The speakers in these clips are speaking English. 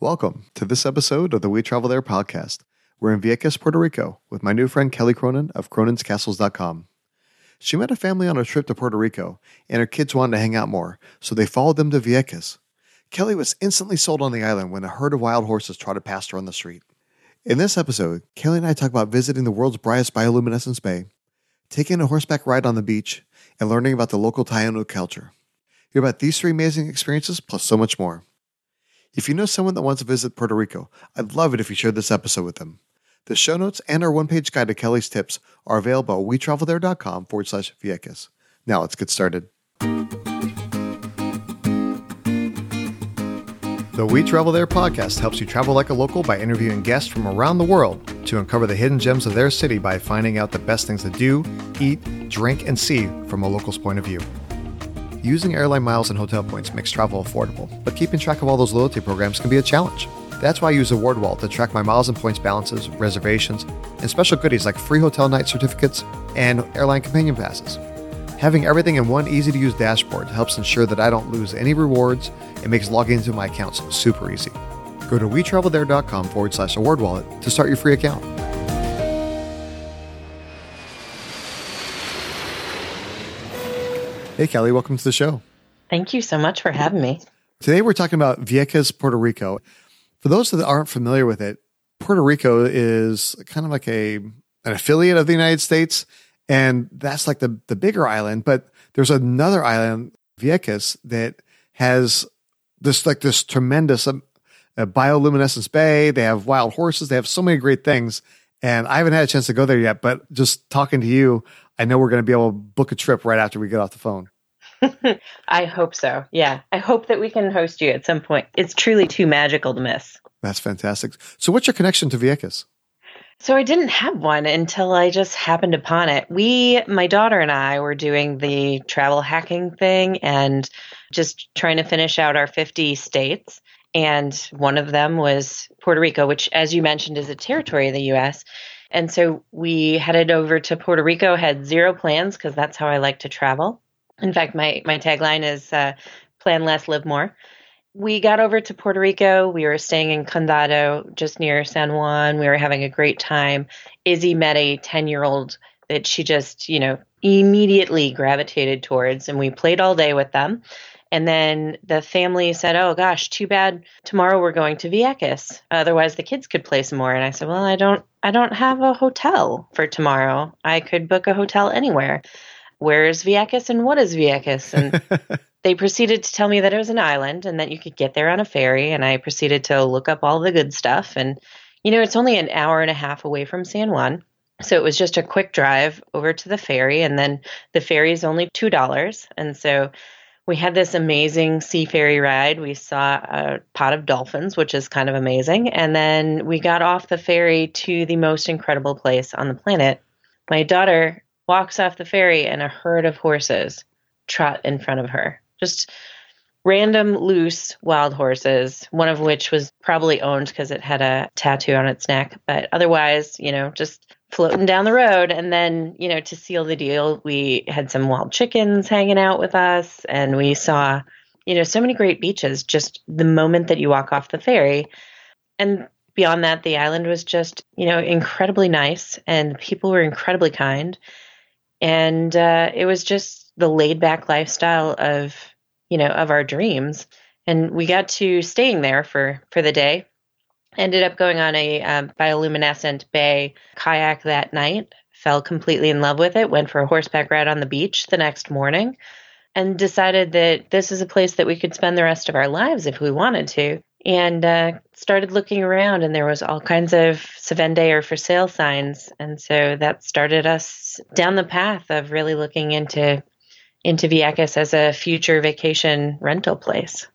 Welcome to this episode of the We Travel There podcast. We're in Vieques, Puerto Rico, with my new friend Kelly Cronin of Cronin'sCastles.com. She met a family on a trip to Puerto Rico, and her kids wanted to hang out more, so they followed them to Vieques. Kelly was instantly sold on the island when a herd of wild horses trotted past her on the street. In this episode, Kelly and I talk about visiting the world's brightest bioluminescence bay, taking a horseback ride on the beach, and learning about the local Taino culture. Hear about these three amazing experiences, plus so much more. If you know someone that wants to visit Puerto Rico, I'd love it if you shared this episode with them. The show notes and our one page guide to Kelly's tips are available at wetravelthere.com forward slash Vieques. Now let's get started. The We Travel There podcast helps you travel like a local by interviewing guests from around the world to uncover the hidden gems of their city by finding out the best things to do, eat, drink, and see from a local's point of view. Using airline miles and hotel points makes travel affordable, but keeping track of all those loyalty programs can be a challenge. That's why I use AwardWallet to track my miles and points balances, reservations, and special goodies like free hotel night certificates and airline companion passes. Having everything in one easy to use dashboard helps ensure that I don't lose any rewards and makes logging into my accounts super easy. Go to wetravelthere.com forward slash AwardWallet to start your free account. Hey, Kelly, welcome to the show. Thank you so much for having me. Today we're talking about Vieques, Puerto Rico. For those that aren't familiar with it, Puerto Rico is kind of like a an affiliate of the United States, and that's like the the bigger island. But there's another island, Vieques, that has this like this tremendous um, uh, bioluminescence bay. They have wild horses. They have so many great things, and I haven't had a chance to go there yet. But just talking to you, I know we're going to be able to book a trip right after we get off the phone. I hope so. Yeah. I hope that we can host you at some point. It's truly too magical to miss. That's fantastic. So, what's your connection to Vieques? So, I didn't have one until I just happened upon it. We, my daughter and I, were doing the travel hacking thing and just trying to finish out our 50 states. And one of them was Puerto Rico, which, as you mentioned, is a territory of the US. And so we headed over to Puerto Rico, had zero plans because that's how I like to travel. In fact, my, my tagline is uh, plan less, live more. We got over to Puerto Rico. We were staying in Condado, just near San Juan. We were having a great time. Izzy met a 10 year old that she just, you know, immediately gravitated towards, and we played all day with them. And then the family said, "Oh gosh, too bad. Tomorrow we're going to Vieques. Otherwise, the kids could play some more." And I said, "Well, I don't, I don't have a hotel for tomorrow. I could book a hotel anywhere. Where is Vieques and what is Vieques?" And they proceeded to tell me that it was an island and that you could get there on a ferry. And I proceeded to look up all the good stuff. And you know, it's only an hour and a half away from San Juan. So it was just a quick drive over to the ferry, and then the ferry is only two dollars, and so we had this amazing sea ferry ride. We saw a pot of dolphins, which is kind of amazing. And then we got off the ferry to the most incredible place on the planet. My daughter walks off the ferry and a herd of horses trot in front of her. Just random loose wild horses, one of which was probably owned because it had a tattoo on its neck. But otherwise, you know, just floating down the road. And then, you know, to seal the deal, we had some wild chickens hanging out with us and we saw, you know, so many great beaches just the moment that you walk off the ferry. And beyond that, the island was just, you know, incredibly nice and people were incredibly kind. And uh, it was just the laid back lifestyle of, you know, of our dreams. And we got to staying there for for the day ended up going on a um, bioluminescent bay kayak that night fell completely in love with it went for a horseback ride on the beach the next morning and decided that this is a place that we could spend the rest of our lives if we wanted to and uh, started looking around and there was all kinds of Se Vende or for sale signs and so that started us down the path of really looking into into Vieques as a future vacation rental place.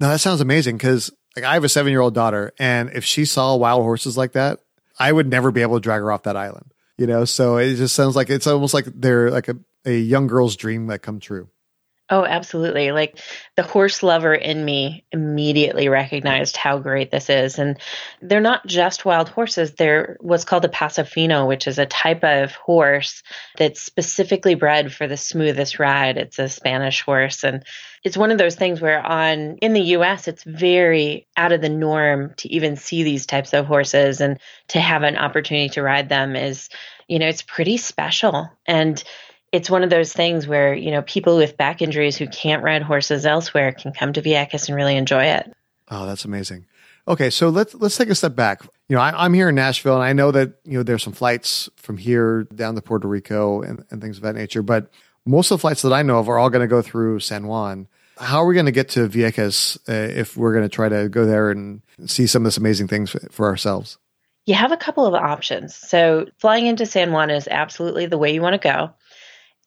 Now that sounds amazing because like I have a seven year old daughter, and if she saw wild horses like that, I would never be able to drag her off that island. You know, so it just sounds like it's almost like they're like a, a young girl's dream that come true. Oh, absolutely. Like the horse lover in me immediately recognized how great this is. And they're not just wild horses, they're what's called a paso fino, which is a type of horse that's specifically bred for the smoothest ride. It's a Spanish horse. And it's one of those things where on in the US it's very out of the norm to even see these types of horses and to have an opportunity to ride them is, you know, it's pretty special. And it's one of those things where you know people with back injuries who can't ride horses elsewhere can come to Vieques and really enjoy it. Oh, that's amazing. Okay, so let's let's take a step back. You know, I, am here in Nashville, and I know that you know there's some flights from here down to Puerto Rico and, and things of that nature. But most of the flights that I know of are all going to go through San Juan. How are we going to get to Vieques uh, if we're going to try to go there and see some of this amazing things for ourselves? You have a couple of options. So flying into San Juan is absolutely the way you want to go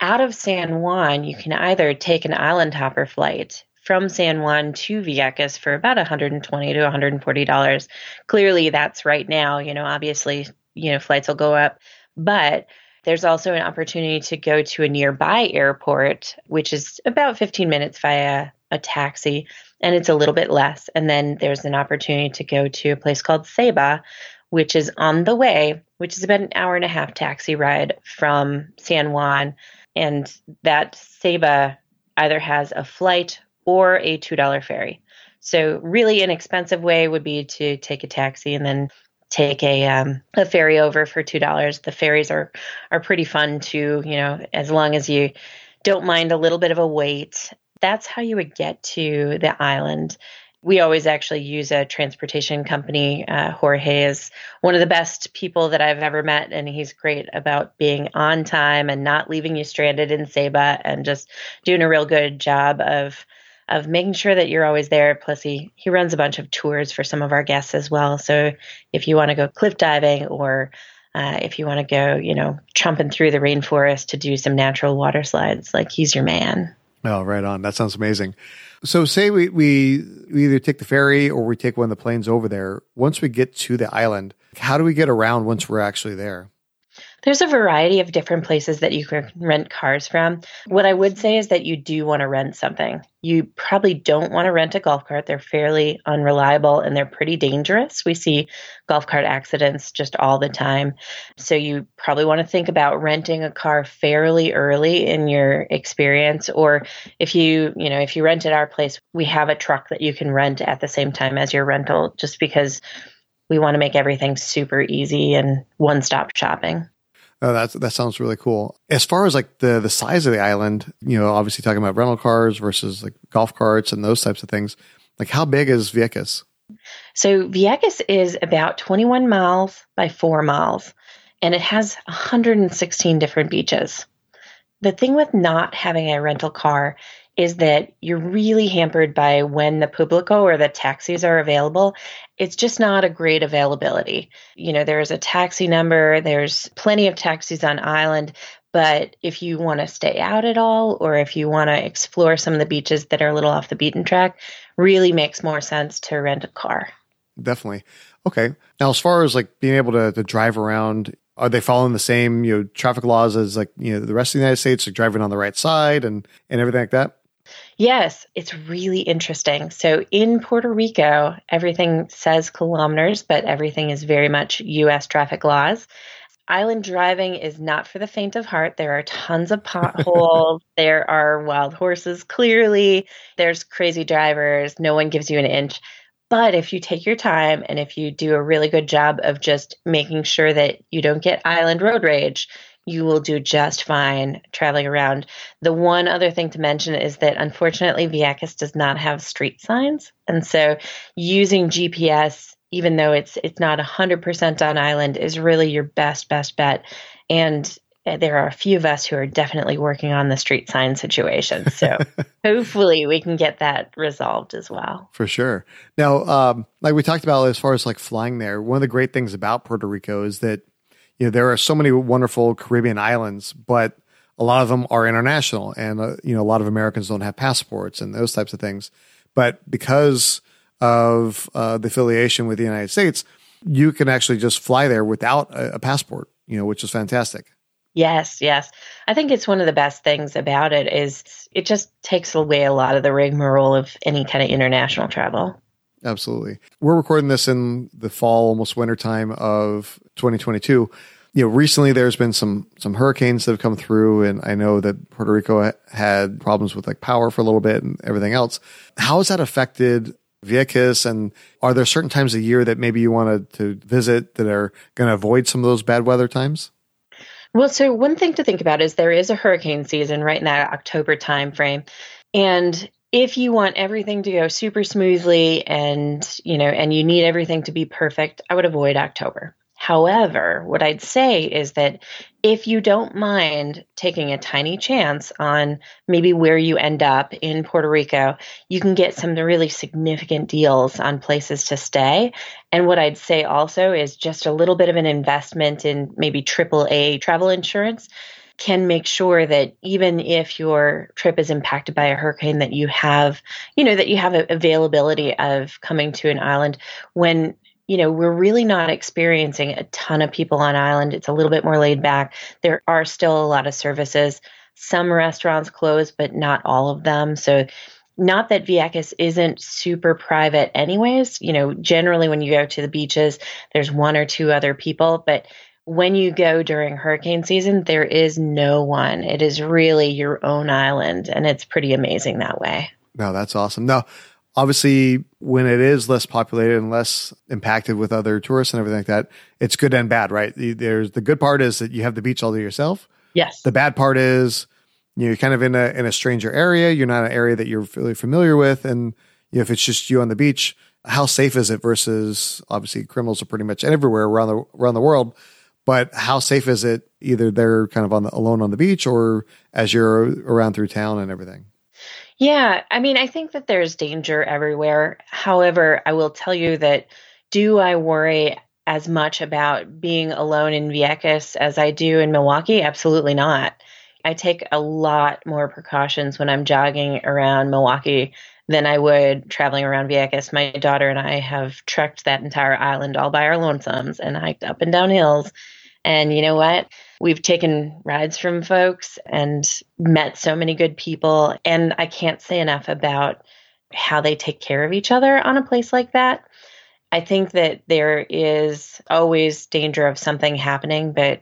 out of San Juan, you can either take an island hopper flight from San Juan to Vieques for about 120 to 140 dollars. Clearly, that's right now. You know, obviously, you know, flights will go up, but there's also an opportunity to go to a nearby airport, which is about 15 minutes via a taxi, and it's a little bit less. And then there's an opportunity to go to a place called Ceiba, which is on the way, which is about an hour and a half taxi ride from San Juan and that Ceiba either has a flight or a $2 ferry. So, really an inexpensive way would be to take a taxi and then take a um, a ferry over for two dollars. The ferries are are pretty fun too. You know, as long as you don't mind a little bit of a wait. That's how you would get to the island we always actually use a transportation company. Uh, Jorge is one of the best people that I've ever met, and he's great about being on time and not leaving you stranded in Ceiba, and just doing a real good job of of making sure that you're always there. Plus, he he runs a bunch of tours for some of our guests as well. So if you want to go cliff diving or uh, if you want to go, you know, trumping through the rainforest to do some natural water slides, like he's your man. Oh, right on. That sounds amazing. So, say we, we, we either take the ferry or we take one of the planes over there. Once we get to the island, how do we get around once we're actually there? There's a variety of different places that you can rent cars from. What I would say is that you do want to rent something. You probably don't want to rent a golf cart. They're fairly unreliable and they're pretty dangerous. We see golf cart accidents just all the time. So you probably want to think about renting a car fairly early in your experience or if you, you know, if you rent at our place, we have a truck that you can rent at the same time as your rental just because we want to make everything super easy and one-stop shopping. Oh, that's that sounds really cool. As far as like the the size of the island, you know, obviously talking about rental cars versus like golf carts and those types of things. Like, how big is Vieques? So Vieques is about 21 miles by four miles, and it has 116 different beaches. The thing with not having a rental car is that you're really hampered by when the Publico or the taxis are available. It's just not a great availability. You know, there's a taxi number, there's plenty of taxis on island, but if you want to stay out at all or if you want to explore some of the beaches that are a little off the beaten track, really makes more sense to rent a car. Definitely. Okay. Now, as far as like being able to, to drive around, are they following the same you know traffic laws as like you know the rest of the United States, like driving on the right side and and everything like that? Yes, it's really interesting. So in Puerto Rico, everything says kilometers, but everything is very much US traffic laws. Island driving is not for the faint of heart. There are tons of potholes. there are wild horses, clearly. There's crazy drivers. No one gives you an inch. But if you take your time and if you do a really good job of just making sure that you don't get island road rage, you will do just fine traveling around. The one other thing to mention is that unfortunately, Vieques does not have street signs. And so using GPS, even though it's it's not 100% on island, is really your best, best bet. And there are a few of us who are definitely working on the street sign situation. So hopefully we can get that resolved as well. For sure. Now, um, like we talked about as far as like flying there, one of the great things about Puerto Rico is that you know, there are so many wonderful Caribbean islands, but a lot of them are international, and uh, you know, a lot of Americans don't have passports and those types of things. But because of uh, the affiliation with the United States, you can actually just fly there without a, a passport. You know, which is fantastic. Yes, yes. I think it's one of the best things about it is it just takes away a lot of the rigmarole of any kind of international travel. Absolutely. We're recording this in the fall, almost winter time of 2022. You know, recently there's been some some hurricanes that have come through, and I know that Puerto Rico had problems with like power for a little bit and everything else. How has that affected Vieques? And are there certain times of year that maybe you wanted to visit that are going to avoid some of those bad weather times? Well, so one thing to think about is there is a hurricane season right in that October timeframe. And if you want everything to go super smoothly and, you know, and you need everything to be perfect, I would avoid October. However, what I'd say is that if you don't mind taking a tiny chance on maybe where you end up in Puerto Rico, you can get some really significant deals on places to stay. And what I'd say also is just a little bit of an investment in maybe AAA travel insurance can make sure that even if your trip is impacted by a hurricane that you have you know that you have availability of coming to an island when you know, we're really not experiencing a ton of people on island. It's a little bit more laid back. There are still a lot of services. Some restaurants close, but not all of them. So not that Vieques isn't super private anyways. You know, generally when you go to the beaches, there's one or two other people, but when you go during hurricane season, there is no one. It is really your own island, and it's pretty amazing that way. No, that's awesome. Now, obviously when it is less populated and less impacted with other tourists and everything like that it's good and bad right there's the good part is that you have the beach all to yourself yes the bad part is you're kind of in a in a stranger area you're not an area that you're really familiar with and you know, if it's just you on the beach how safe is it versus obviously criminals are pretty much everywhere around the around the world but how safe is it either they're kind of on the, alone on the beach or as you're around through town and everything yeah, I mean, I think that there's danger everywhere. However, I will tell you that do I worry as much about being alone in Vieques as I do in Milwaukee? Absolutely not. I take a lot more precautions when I'm jogging around Milwaukee than I would traveling around Vieques. My daughter and I have trekked that entire island all by our lonesomes and hiked up and down hills. And you know what? We've taken rides from folks and met so many good people. And I can't say enough about how they take care of each other on a place like that. I think that there is always danger of something happening, but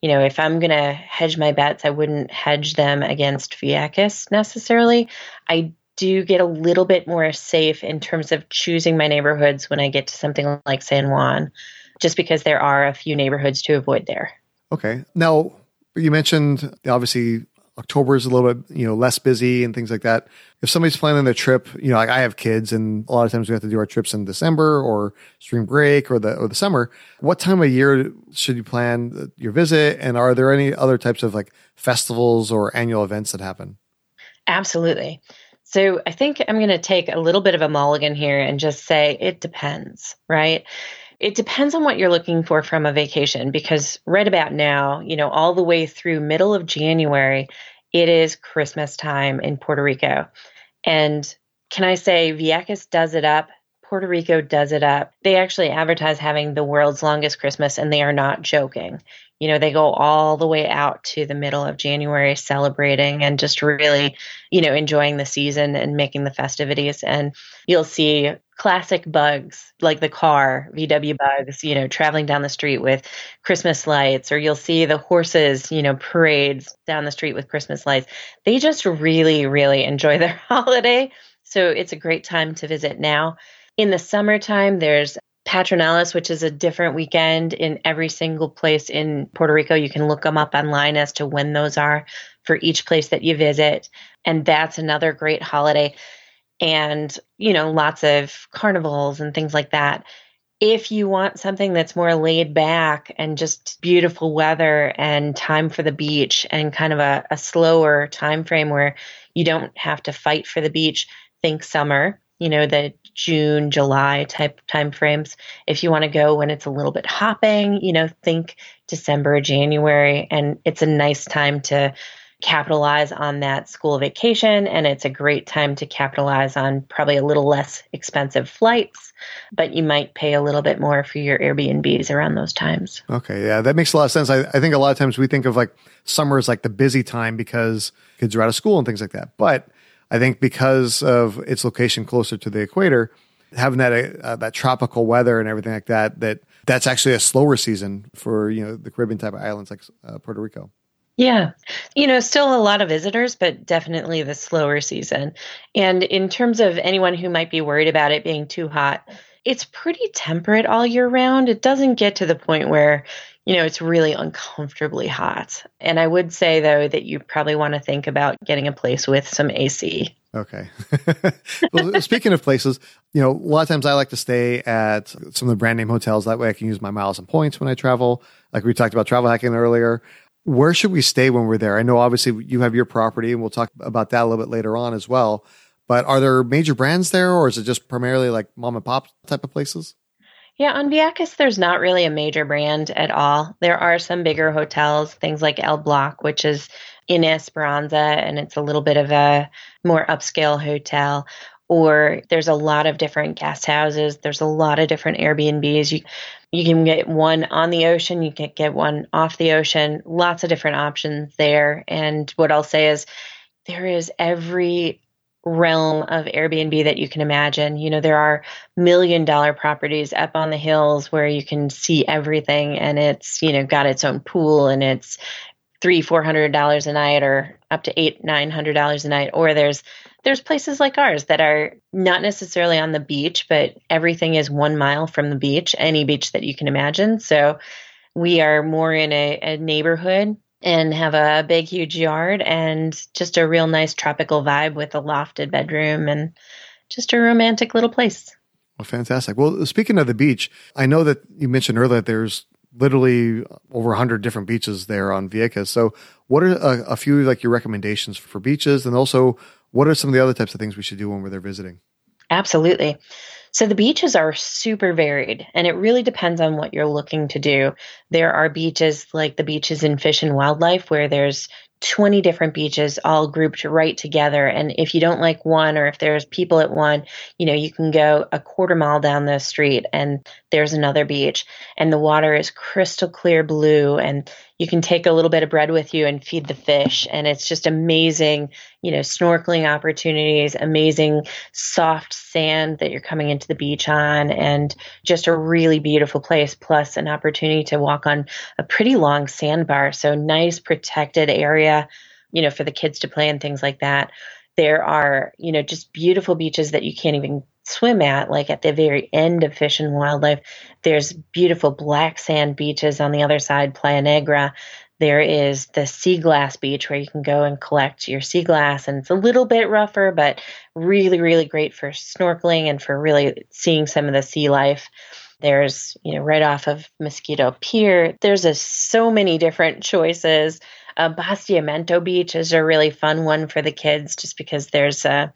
you know, if I'm going to hedge my bets, I wouldn't hedge them against Vieques necessarily. I do get a little bit more safe in terms of choosing my neighborhoods when I get to something like San Juan, just because there are a few neighborhoods to avoid there. Okay. Now, you mentioned obviously October is a little bit, you know, less busy and things like that. If somebody's planning their trip, you know, like I have kids and a lot of times we have to do our trips in December or spring break or the or the summer. What time of year should you plan your visit and are there any other types of like festivals or annual events that happen? Absolutely. So I think I'm going to take a little bit of a mulligan here and just say it depends, right? It depends on what you're looking for from a vacation because right about now, you know, all the way through middle of January, it is Christmas time in Puerto Rico. And can I say Vieques does it up? Puerto Rico does it up. They actually advertise having the world's longest Christmas and they are not joking you know, they go all the way out to the middle of January celebrating and just really, you know, enjoying the season and making the festivities. And you'll see classic bugs like the car, VW bugs, you know, traveling down the street with Christmas lights, or you'll see the horses, you know, parades down the street with Christmas lights. They just really, really enjoy their holiday. So it's a great time to visit now. In the summertime, there's Patronales, which is a different weekend in every single place in Puerto Rico. You can look them up online as to when those are for each place that you visit. And that's another great holiday. And, you know, lots of carnivals and things like that. If you want something that's more laid back and just beautiful weather and time for the beach and kind of a, a slower time frame where you don't have to fight for the beach, think summer you know, the June, July type timeframes. If you want to go when it's a little bit hopping, you know, think December, January, and it's a nice time to capitalize on that school vacation. And it's a great time to capitalize on probably a little less expensive flights, but you might pay a little bit more for your Airbnbs around those times. Okay. Yeah. That makes a lot of sense. I, I think a lot of times we think of like summer as like the busy time because kids are out of school and things like that. But I think because of its location closer to the equator, having that uh, that tropical weather and everything like that, that that's actually a slower season for you know the Caribbean type of islands like uh, Puerto Rico. Yeah. You know, still a lot of visitors, but definitely the slower season. And in terms of anyone who might be worried about it being too hot, it's pretty temperate all year round. It doesn't get to the point where, you know, it's really uncomfortably hot. And I would say, though, that you probably want to think about getting a place with some AC. Okay. well, speaking of places, you know, a lot of times I like to stay at some of the brand name hotels. That way I can use my miles and points when I travel. Like we talked about travel hacking earlier where should we stay when we're there? I know obviously you have your property and we'll talk about that a little bit later on as well. But are there major brands there or is it just primarily like mom and pop type of places? Yeah, on Vieques, there's not really a major brand at all. There are some bigger hotels, things like El Blok, which is in Esperanza, and it's a little bit of a more upscale hotel. Or there's a lot of different guest houses. There's a lot of different Airbnbs. You, you can get one on the ocean, you can get one off the ocean, lots of different options there. And what I'll say is there is every realm of Airbnb that you can imagine. You know, there are million dollar properties up on the hills where you can see everything and it's, you know, got its own pool and it's three, four hundred dollars a night or up to eight, nine hundred dollars a night. Or there's there's places like ours that are not necessarily on the beach, but everything is one mile from the beach, any beach that you can imagine. So we are more in a, a neighborhood and have a big, huge yard and just a real nice tropical vibe with a lofted bedroom and just a romantic little place. Well, fantastic. Well, speaking of the beach, I know that you mentioned earlier that there's literally over 100 different beaches there on Vieques. So, what are a, a few like your recommendations for beaches and also what are some of the other types of things we should do when we're there visiting? Absolutely. So the beaches are super varied and it really depends on what you're looking to do. There are beaches like the beaches in Fish and Wildlife where there's 20 different beaches all grouped right together. And if you don't like one or if there's people at one, you know, you can go a quarter mile down the street and there's another beach and the water is crystal clear blue and you can take a little bit of bread with you and feed the fish. And it's just amazing, you know, snorkeling opportunities, amazing soft sand that you're coming into the beach on, and just a really beautiful place, plus an opportunity to walk on a pretty long sandbar. So nice protected area, you know, for the kids to play and things like that. There are, you know, just beautiful beaches that you can't even swim at, like at the very end of Fish and Wildlife. There's beautiful black sand beaches on the other side, Playa Negra. There is the sea glass beach where you can go and collect your sea glass, and it's a little bit rougher, but really, really great for snorkeling and for really seeing some of the sea life. There's, you know, right off of Mosquito Pier. There's a, so many different choices. Uh, Bastiamento Beach is a really fun one for the kids just because there's a,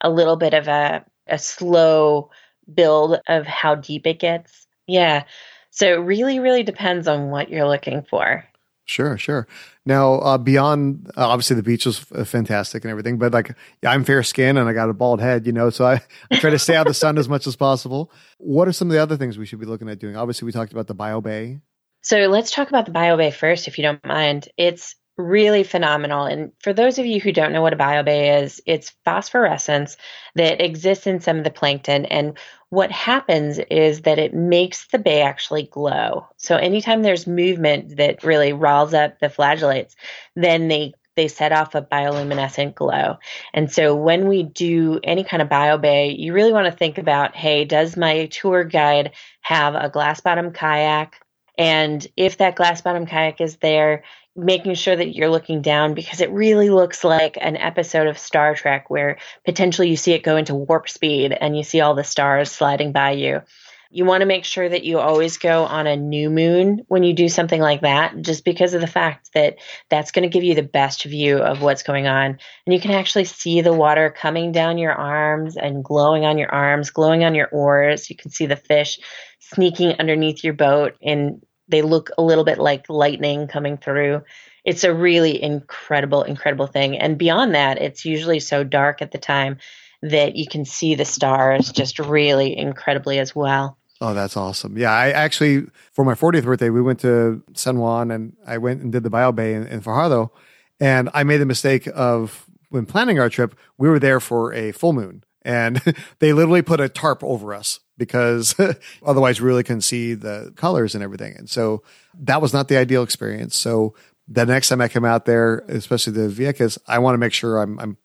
a little bit of a a slow build of how deep it gets. Yeah. So it really, really depends on what you're looking for. Sure, sure. Now, uh, beyond uh, obviously the beach was fantastic and everything, but like I'm fair skinned and I got a bald head, you know, so I, I try to stay out of the sun as much as possible. What are some of the other things we should be looking at doing? Obviously, we talked about the Bio Bay. So let's talk about the Bio Bay first, if you don't mind. It's really phenomenal. And for those of you who don't know what a biobay is, it's phosphorescence that exists in some of the plankton. And what happens is that it makes the bay actually glow. So anytime there's movement that really riles up the flagellates, then they they set off a bioluminescent glow. And so when we do any kind of biobay, you really want to think about, hey, does my tour guide have a glass bottom kayak? And if that glass bottom kayak is there, making sure that you're looking down because it really looks like an episode of Star Trek where potentially you see it go into warp speed and you see all the stars sliding by you. You want to make sure that you always go on a new moon when you do something like that, just because of the fact that that's going to give you the best view of what's going on. And you can actually see the water coming down your arms and glowing on your arms, glowing on your oars. You can see the fish sneaking underneath your boat in They look a little bit like lightning coming through. It's a really incredible, incredible thing. And beyond that, it's usually so dark at the time that you can see the stars just really incredibly as well. Oh, that's awesome. Yeah, I actually, for my 40th birthday, we went to San Juan and I went and did the Bio Bay in, in Fajardo. And I made the mistake of, when planning our trip, we were there for a full moon and they literally put a tarp over us because otherwise really couldn't see the colors and everything. And so that was not the ideal experience. So the next time I come out there, especially the Vieques, I want to make sure I'm, I'm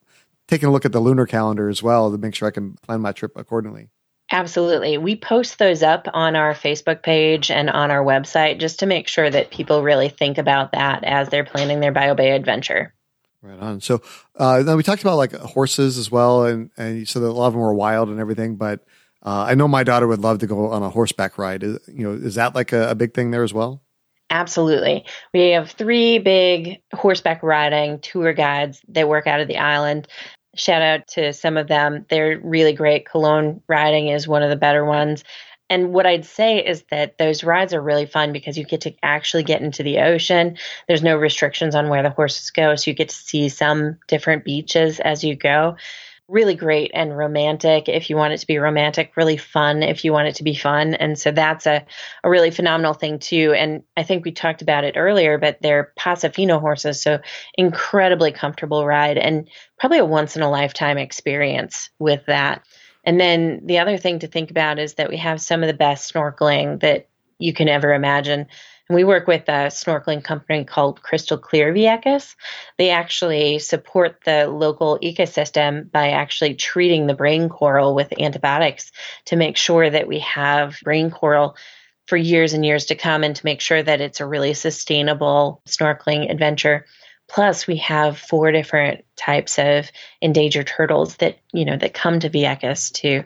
taking a look at the lunar calendar as well to make sure I can plan my trip accordingly. Absolutely. We post those up on our Facebook page and on our website just to make sure that people really think about that as they're planning their BioBay adventure. Right on. So uh, now we talked about like horses as well, and and you said that a lot of them were wild and everything. But uh, I know my daughter would love to go on a horseback ride. Is, you know, is that like a, a big thing there as well? Absolutely. We have three big horseback riding tour guides that work out of the island. Shout out to some of them. They're really great. Cologne riding is one of the better ones. And what I'd say is that those rides are really fun because you get to actually get into the ocean. There's no restrictions on where the horses go, so you get to see some different beaches as you go really great and romantic if you want it to be romantic, really fun if you want it to be fun. And so that's a, a really phenomenal thing too. And I think we talked about it earlier, but they're Paso Fino horses, so incredibly comfortable ride and probably a once in a lifetime experience with that. And then the other thing to think about is that we have some of the best snorkeling that you can ever imagine. And we work with a snorkeling company called Crystal Clear Vieques. They actually support the local ecosystem by actually treating the brain coral with antibiotics to make sure that we have brain coral for years and years to come and to make sure that it's a really sustainable snorkeling adventure. Plus, we have four different types of endangered turtles that, you know, that come to Vieques to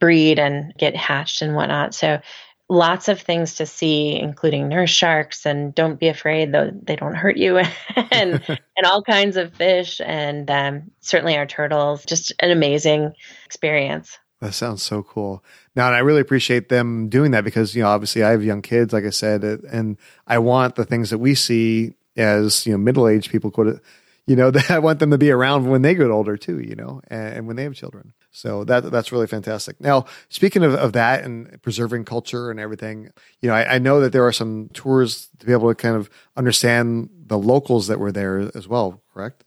breed and get hatched and whatnot. So lots of things to see, including nurse sharks, and don't be afraid though they don't hurt you, and and all kinds of fish, and um, certainly our turtles. Just an amazing experience. That sounds so cool. Now, and I really appreciate them doing that because you know obviously I have young kids, like I said, and I want the things that we see as you know middle aged people quote it. you know, that I want them to be around when they get older too, you know, and, and, when they have children. So that that's really fantastic. Now, speaking of, of that and preserving culture and everything, you know, I, I, know that there are some tours to be able to kind of understand the locals that were there as well, correct?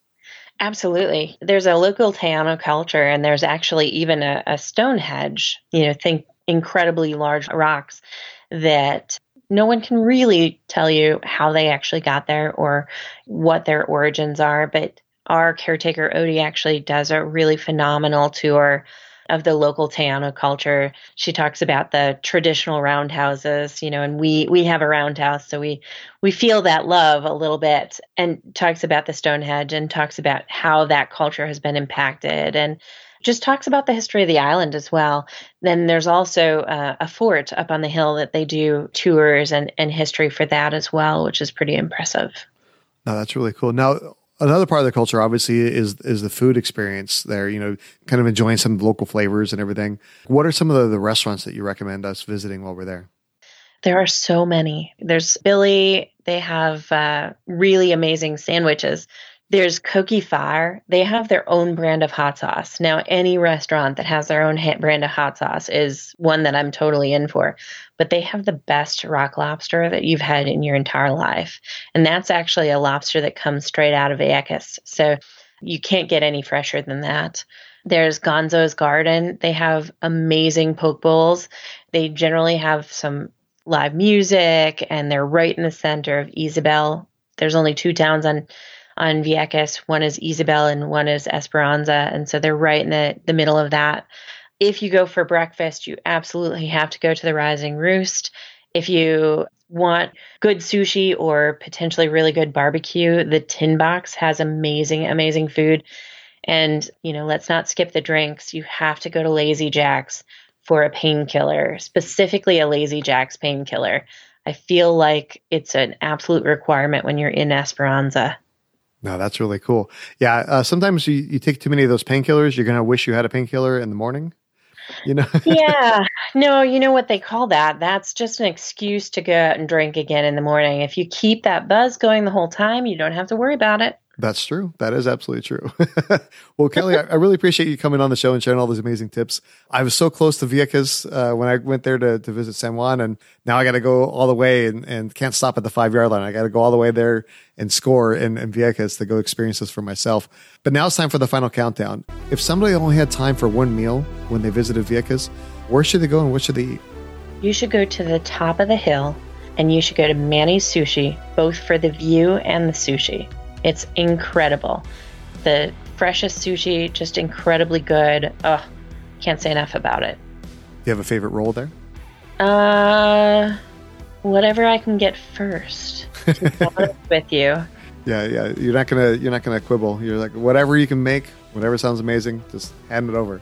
Absolutely. There's a local Taino culture, and there's actually even a, a Stonehenge, you know, think incredibly large rocks that no one can really tell you how they actually got there or what their origins are, but our caretaker Odie actually does a really phenomenal tour of the local Taino culture. She talks about the traditional roundhouses, you know, and we we have a roundhouse, so we we feel that love a little bit, and talks about the Stonehenge and talks about how that culture has been impacted and just talks about the history of the island as well. Then there's also uh, a fort up on the hill that they do tours and, and history for that as well, which is pretty impressive. No, that's really cool. Now, another part of the culture obviously is is the food experience there you know kind of enjoying some local flavors and everything what are some of the, the restaurants that you recommend us visiting while we're there there are so many there's billy they have uh, really amazing sandwiches there's Coqui Fire. They have their own brand of hot sauce. Now, any restaurant that has their own brand of hot sauce is one that I'm totally in for. But they have the best rock lobster that you've had in your entire life. And that's actually a lobster that comes straight out of Vieques. So you can't get any fresher than that. There's Gonzo's Garden. They have amazing poke bowls. They generally have some live music and they're right in the center of Isabel. There's only two towns on on Vieques. One is Isabel and one is Esperanza. And so they're right in the, the middle of that. If you go for breakfast, you absolutely have to go to the Rising Roost. If you want good sushi or potentially really good barbecue, the Tin Box has amazing, amazing food. And, you know, let's not skip the drinks. You have to go to Lazy Jack's for a painkiller, specifically a Lazy Jack's painkiller. I feel like it's an absolute requirement when you're in Esperanza. No, that's really cool. Yeah, uh, sometimes you, you take too many of those painkillers, you're going to wish you had a painkiller in the morning. You know? yeah. No, you know what they call that? That's just an excuse to go out and drink again in the morning. If you keep that buzz going the whole time, you don't have to worry about it. That's true. That is absolutely true. well, Kelly, I, I, really appreciate you coming on the show and sharing all these amazing tips. I was so close to Vieques uh, when I went there to, to visit San Juan, and now I got to go all the way and, and can't stop at the five yard line. I got to go all the way there and score in, in Vieques to go experience this for myself. But now it's time for the final countdown. If somebody only had time for one meal when they visited Vieques, where should they go and what should they eat? You should go to the top of the hill and you should go to Manny's Sushi, both for the view and the sushi. It's incredible. The freshest sushi, just incredibly good. Ugh, can't say enough about it. Do you have a favorite roll there? Uh, whatever I can get first. with you. Yeah, yeah. You're not gonna you're not gonna quibble. You're like whatever you can make, whatever sounds amazing, just hand it over.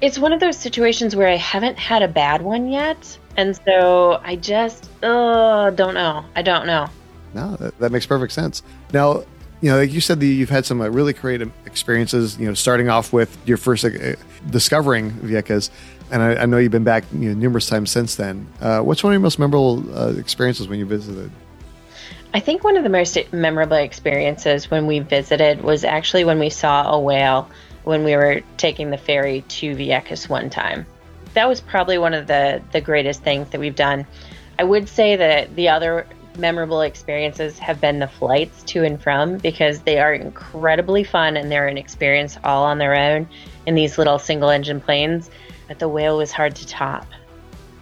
It's one of those situations where I haven't had a bad one yet, and so I just uh don't know. I don't know. No, that, that makes perfect sense. Now, you know, like you said, you've had some uh, really creative experiences. You know, starting off with your first uh, discovering Vieques, and I, I, know you've been back you know, numerous times since then. Uh, what's one of your most memorable uh, experiences when you visited? I think one of the most memorable experiences when we visited was actually when we saw a whale when we were taking the ferry to Vieques one time. That was probably one of the the greatest things that we've done. I would say that the other memorable experiences have been the flights to and from because they are incredibly fun and they're an experience all on their own in these little single engine planes. But the whale was hard to top.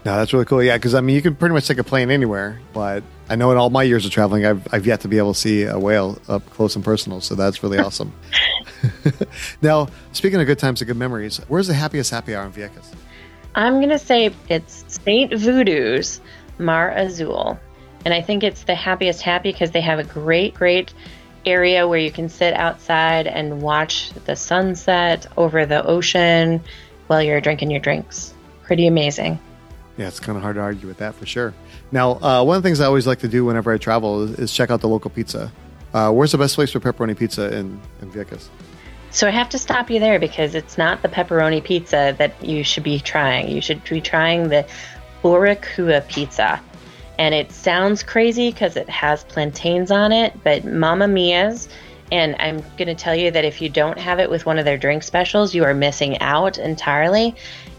No, that's really cool. Yeah, because I mean, you can pretty much take a plane anywhere, but I know in all my years of traveling, I've, I've yet to be able to see a whale up close and personal. So that's really awesome. now, speaking of good times and good memories, where's the happiest happy hour in Vieques? I'm going to say it's St. Voodoo's Mar Azul. And I think it's the happiest happy because they have a great, great area where you can sit outside and watch the sunset over the ocean while you're drinking your drinks. Pretty amazing. Yeah, it's kind of hard to argue with that for sure. Now, uh, one of the things I always like to do whenever I travel is, is check out the local pizza. Uh, where's the best place for pepperoni pizza in, in Vieques? So I have to stop you there because it's not the pepperoni pizza that you should be trying. You should be trying the Barracuda pizza and it sounds crazy because it has plantains on it, but Mamma Mia's. And I'm going to tell you that if you don't have it with one of their drink specials, you are missing out entirely.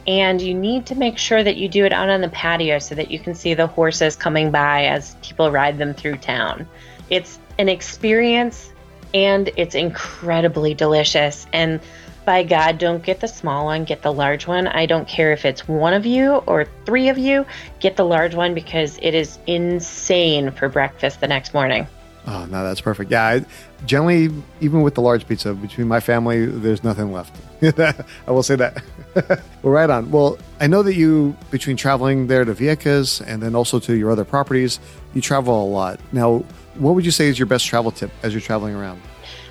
And you need to make sure that you do it out on the patio so that you can see the horses coming by as people ride them through town. It's an experience and it's incredibly delicious. And by God, don't get the small one, get the large one. I don't care if it's one of you or three of you, get the large one because it is insane for breakfast the next morning. Oh, no, that's perfect. Yeah, I, generally, even with the large pizza, between my family, there's nothing left. I will say that. well, right on. Well, I know that you, between traveling there to Vieques and then also to your other properties, you travel a lot. Now, what would you say is your best travel tip as you're traveling around?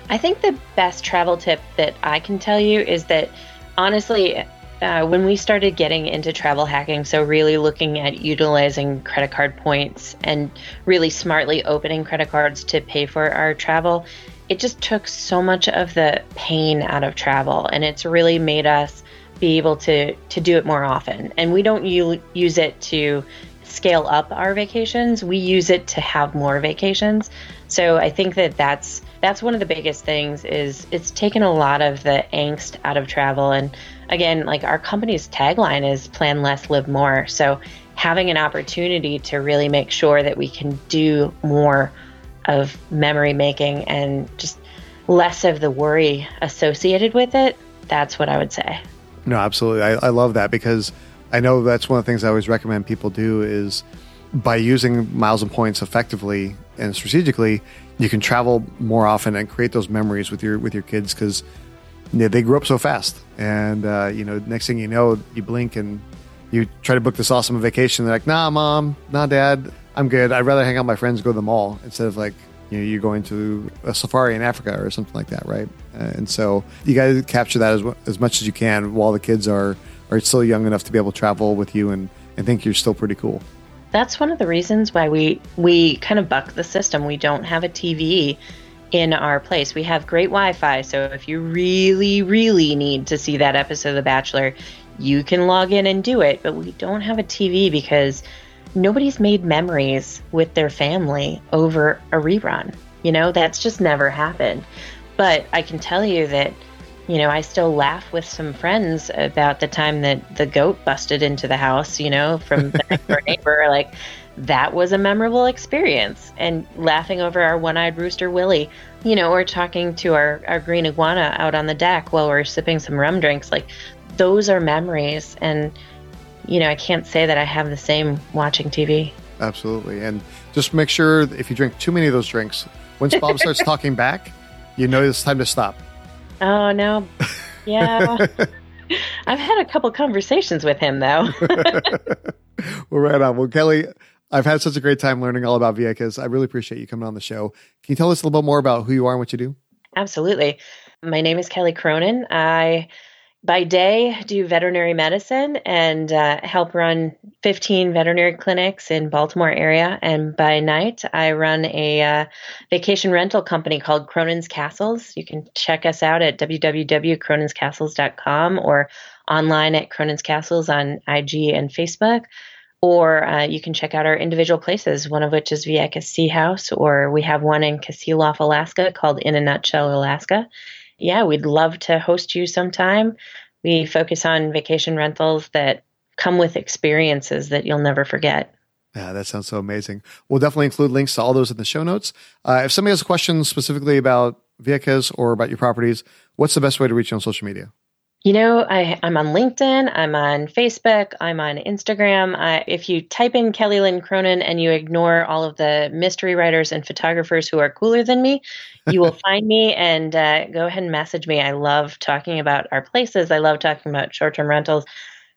I think the best travel tip that I can tell you is that honestly, uh, when we started getting into travel hacking, so really looking at utilizing credit card points and really smartly opening credit cards to pay for our travel, it just took so much of the pain out of travel and it's really made us be able to to do it more often. And we don't u- use it to scale up our vacations. We use it to have more vacations. So i think that that's that's one of the biggest things is it's taken a lot of the angst out of travel. And again like our company's tagline is plan less live more. So having an opportunity to really make sure that we can do more of memory making and just less of the worry associated with it that's what i would say. No absolutely. I, I love that because i know that's one of the things i always recommend people do is by using miles and points effectively and strategically you can travel more often and create those memories with your with your kids because they grew up so fast. And uh, you know, next thing you know, you blink and you try to book this awesome vacation. They're like, "Nah, mom, nah, dad, I'm good. I'd rather hang out with my friends, go to the mall instead of like." You know, you're going to a safari in Africa or something like that, right? Uh, and so you got to capture that as as much as you can while the kids are are still young enough to be able to travel with you and, and think you're still pretty cool that's one of the reasons why we we kind of buck the system. We don't have a TV in our place. We have great Wi-Fi, so if you really really need to see that episode of The Bachelor, you can log in and do it, but we don't have a TV because nobody's made memories with their family over a rerun. You know, that's just never happened. But I can tell you that, you know, I still laugh with some friends about the time that the goat busted into the house, you know, from the next door neighbor. Like, that was a memorable experience. And laughing over our one eyed rooster Willie, you know, or talking to our, our green iguana out on the deck while we're sipping some rum drinks. Like, those are memories. And, you know, I can't say that I have the same watching TV. Absolutely. And just make sure if you drink too many of those drinks, once Bob starts talking back, you know it's time to stop. Oh, no. Yeah. I've had a couple conversations with him, though. well, right on. Well, Kelly, I've had such a great time learning all about Vieques. I really appreciate you coming on the show. Can you tell us a little bit more about who you are and what you do? Absolutely. My name is Kelly Cronin. I by day do veterinary medicine and uh, help run 15 veterinary clinics in baltimore area. And by night i run a uh, vacation rental company called cronin's castles. You can check us out at www.croninscastles.com or online at cronin's castles on ig and facebook. Or uh, you can check out our individual places, one of which is Vieques Sea House, or we have one in Kasilof, Alaska called In a Nutshell, Alaska yeah, we'd love to host you sometime. We focus on vacation rentals that come with experiences that you'll never forget. Yeah, that sounds so amazing. We'll definitely include links to all those in the show notes. Uh, if somebody has questions specifically about Vieques or about your properties, what's the best way to reach you on social media? You know, I, am on LinkedIn, I'm on Facebook, I'm on Instagram. I, if you type in Kelly Lynn Cronin and you ignore all of the mystery writers and photographers who are cooler than me, you will find me and uh, go ahead and message me. I love talking about our places. I love talking about short term rentals.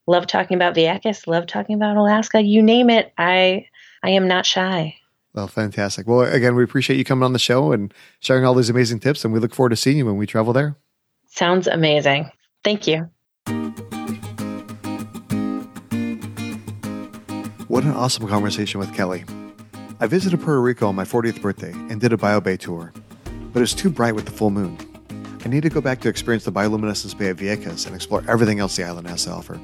Love talking about Vieques. Love talking about Alaska. You name it. I I am not shy. Well, fantastic. Well, again, we appreciate you coming on the show and sharing all these amazing tips, and we look forward to seeing you when we travel there. Sounds amazing. Thank you. What an awesome conversation with Kelly. I visited Puerto Rico on my 40th birthday and did a BioBay tour, but it was too bright with the full moon. I need to go back to experience the bioluminescence bay of Vieques and explore everything else the island has to offer.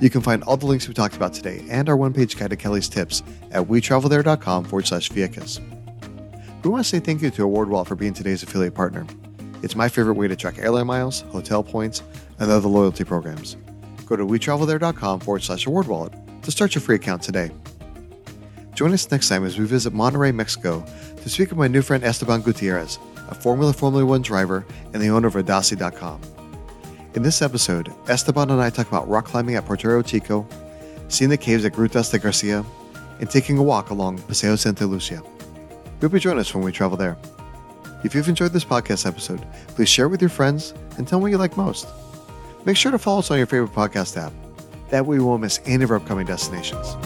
You can find all the links we talked about today and our one page guide to Kelly's tips at wetravelthere.com forward slash Vieques. We want to say thank you to Award Wallet for being today's affiliate partner. It's my favorite way to track airline miles, hotel points, and other loyalty programs. Go to wetravelthere.com forward slash award wallet to start your free account today. Join us next time as we visit Monterrey, Mexico to speak with my new friend Esteban Gutierrez, a Formula Formula One driver and the owner of Adasi.com. In this episode, Esteban and I talk about rock climbing at Potrero Chico, seeing the caves at Grutas de Garcia, and taking a walk along Paseo Santa Lucia. We hope you join us when we travel there. If you've enjoyed this podcast episode, please share it with your friends and tell me what you like most. Make sure to follow us on your favorite podcast app. That way you won't miss any of our upcoming destinations.